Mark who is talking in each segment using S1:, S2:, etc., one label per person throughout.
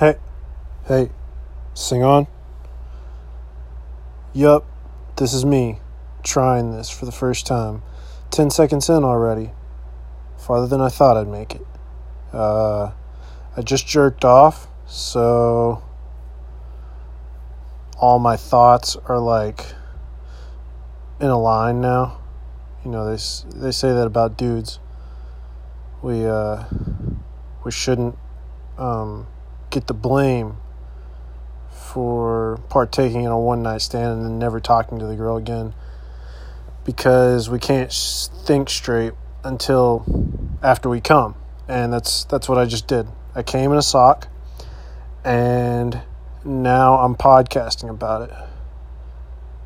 S1: Hey, hey, sing on. Yup, this is me trying this for the first time. 10 seconds in already. Farther than I thought I'd make it. Uh, I just jerked off, so all my thoughts are like in a line now. You know, they they say that about dudes. We uh we shouldn't um get the blame for partaking in a one night stand and then never talking to the girl again because we can't think straight until after we come and that's that's what I just did. I came in a sock and now I'm podcasting about it.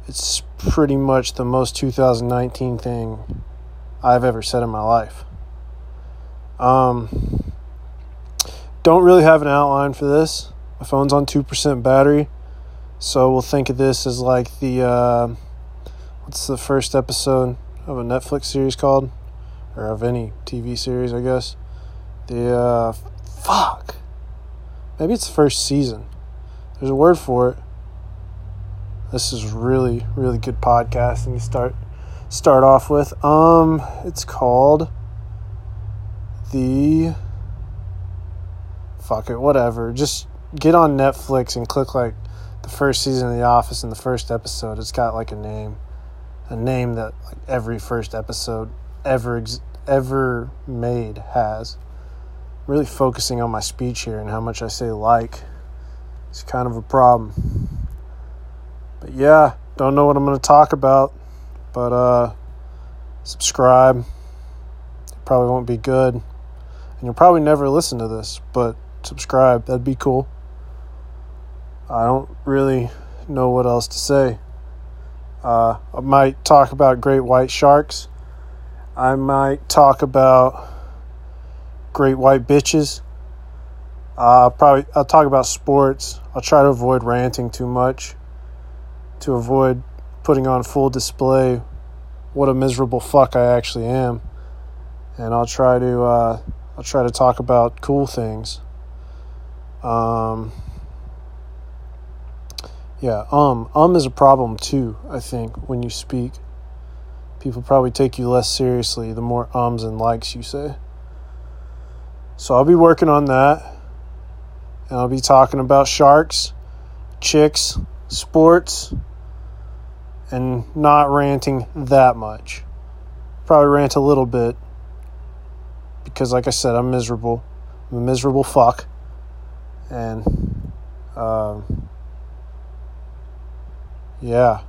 S1: It's pretty much the most 2019 thing I've ever said in my life. Um don't really have an outline for this. My phone's on 2% battery. So we'll think of this as like the uh, what's the first episode of a Netflix series called or of any TV series, I guess. The uh, fuck. Maybe it's the first season. There's a word for it. This is really really good podcasting to start start off with. Um it's called the fuck it, whatever. Just get on Netflix and click like the first season of The Office and the first episode. It's got like a name, a name that like every first episode ever ex- ever made has. really focusing on my speech here and how much I say like. It's kind of a problem. But yeah, don't know what I'm going to talk about, but uh subscribe. It probably won't be good. And you'll probably never listen to this, but subscribe. That'd be cool. I don't really know what else to say. Uh, I might talk about great white sharks. I might talk about great white bitches. Uh, probably I'll talk about sports. I'll try to avoid ranting too much. To avoid putting on full display what a miserable fuck I actually am. And I'll try to uh, I'll try to talk about cool things. Um, yeah, um, um is a problem too, I think, when you speak. People probably take you less seriously the more ums and likes you say. So I'll be working on that. And I'll be talking about sharks, chicks, sports, and not ranting that much. Probably rant a little bit because, like I said, I'm miserable. I'm a miserable fuck and um, yeah,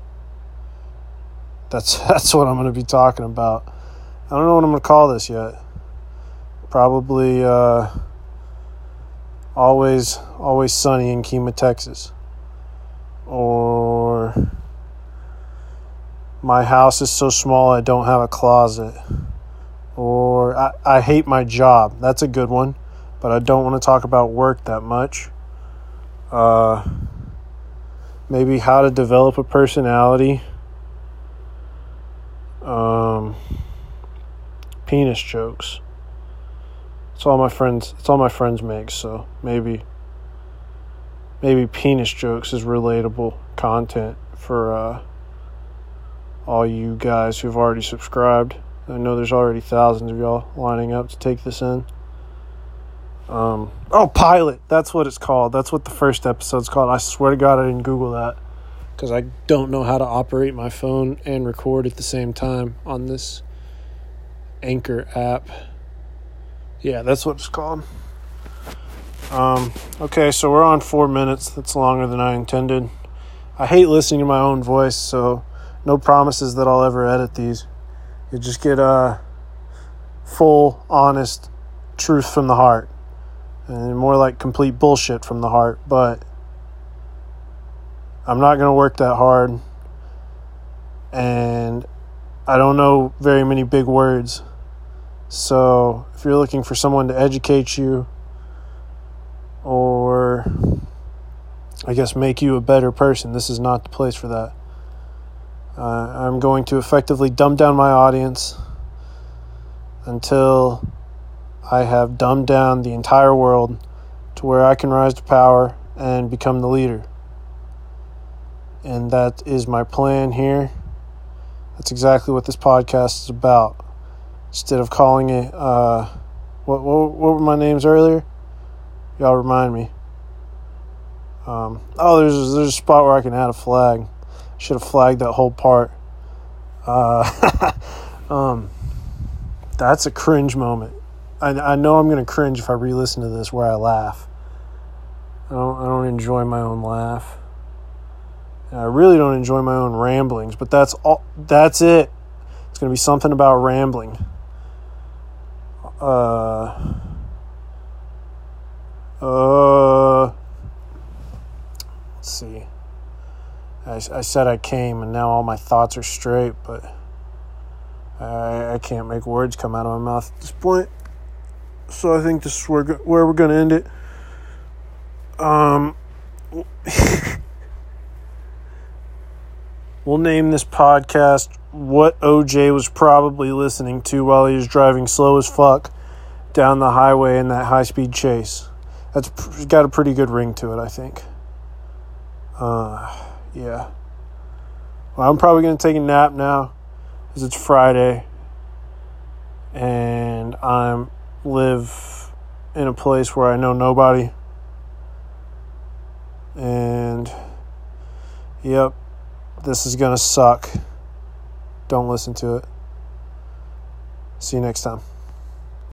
S1: that's that's what I'm going to be talking about. I don't know what I'm going to call this yet. Probably uh, always always sunny in Kemah, Texas, or my house is so small I don't have a closet, or I, I hate my job. That's a good one but I don't want to talk about work that much. Uh, maybe how to develop a personality. Um, penis jokes. It's all my friends. It's all my friends make. So maybe, maybe penis jokes is relatable content for uh, all you guys who've already subscribed. I know there's already thousands of y'all lining up to take this in. Um, oh, pilot. That's what it's called. That's what the first episode's called. I swear to God, I didn't Google that because I don't know how to operate my phone and record at the same time on this Anchor app. Yeah, that's what it's called. Um, okay, so we're on four minutes. That's longer than I intended. I hate listening to my own voice, so no promises that I'll ever edit these. You just get a uh, full, honest truth from the heart and more like complete bullshit from the heart, but I'm not going to work that hard. And I don't know very many big words. So if you're looking for someone to educate you or I guess make you a better person, this is not the place for that. Uh, I'm going to effectively dumb down my audience until I have dumbed down the entire world to where I can rise to power and become the leader. And that is my plan here. That's exactly what this podcast is about. Instead of calling it, uh, what, what, what were my names earlier? Y'all remind me. Um, oh, there's there's a spot where I can add a flag. Should have flagged that whole part. Uh, um, that's a cringe moment. I, I know I'm gonna cringe if I re-listen to this where I laugh. I don't I don't enjoy my own laugh. And I really don't enjoy my own ramblings, but that's all. That's it. It's gonna be something about rambling. Uh. Uh. Let's see. I, I said I came, and now all my thoughts are straight, but I, I can't make words come out of my mouth at this point. So I think this is where, where we're going to end it. Um, we'll name this podcast What OJ Was Probably Listening to While He Was Driving Slow as Fuck Down the Highway in that high speed chase. That's got a pretty good ring to it, I think. Uh, yeah. Well, I'm probably going to take a nap now because it's Friday and I'm live in a place where I know nobody. And yep, this is going to suck. Don't listen to it. See you next time.